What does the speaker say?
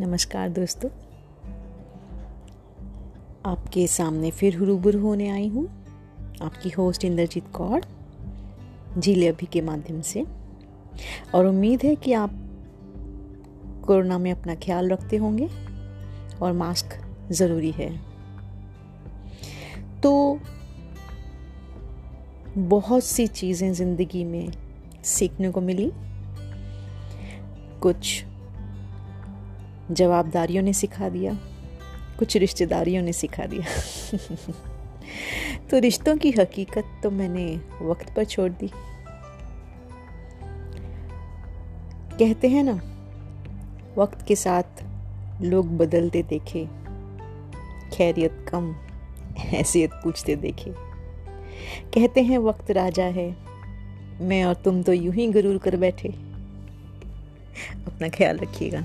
नमस्कार दोस्तों। आपके सामने फिर रूबरू होने आई हूँ। आपकी होस्ट इंद्रजीत कौर, झीले अभी के माध्यम से। और उम्मीद है कि आप कोरोना में अपना ख्याल रखते होंगे और मास्क ज़रूरी है। तो बहुत सी चीज़ें ज़िंदगी में सीखने को मिली। कुछ जवाबदारियों ने सिखा दिया, कुछ रिश्तेदारियों ने सिखा दिया। तो रिश्तों की हकीकत तो मैंने वक्त पर छोड़ दी। कहते हैं ना, वक्त के साथ लोग बदलते देखे, खैरियत कम, हैसियत पूछते देखे। कहते हैं, वक्त राजा है, मैं और तुम तो यूँ ही गरूर कर बैठे। अपना ख्याल रखिएगा।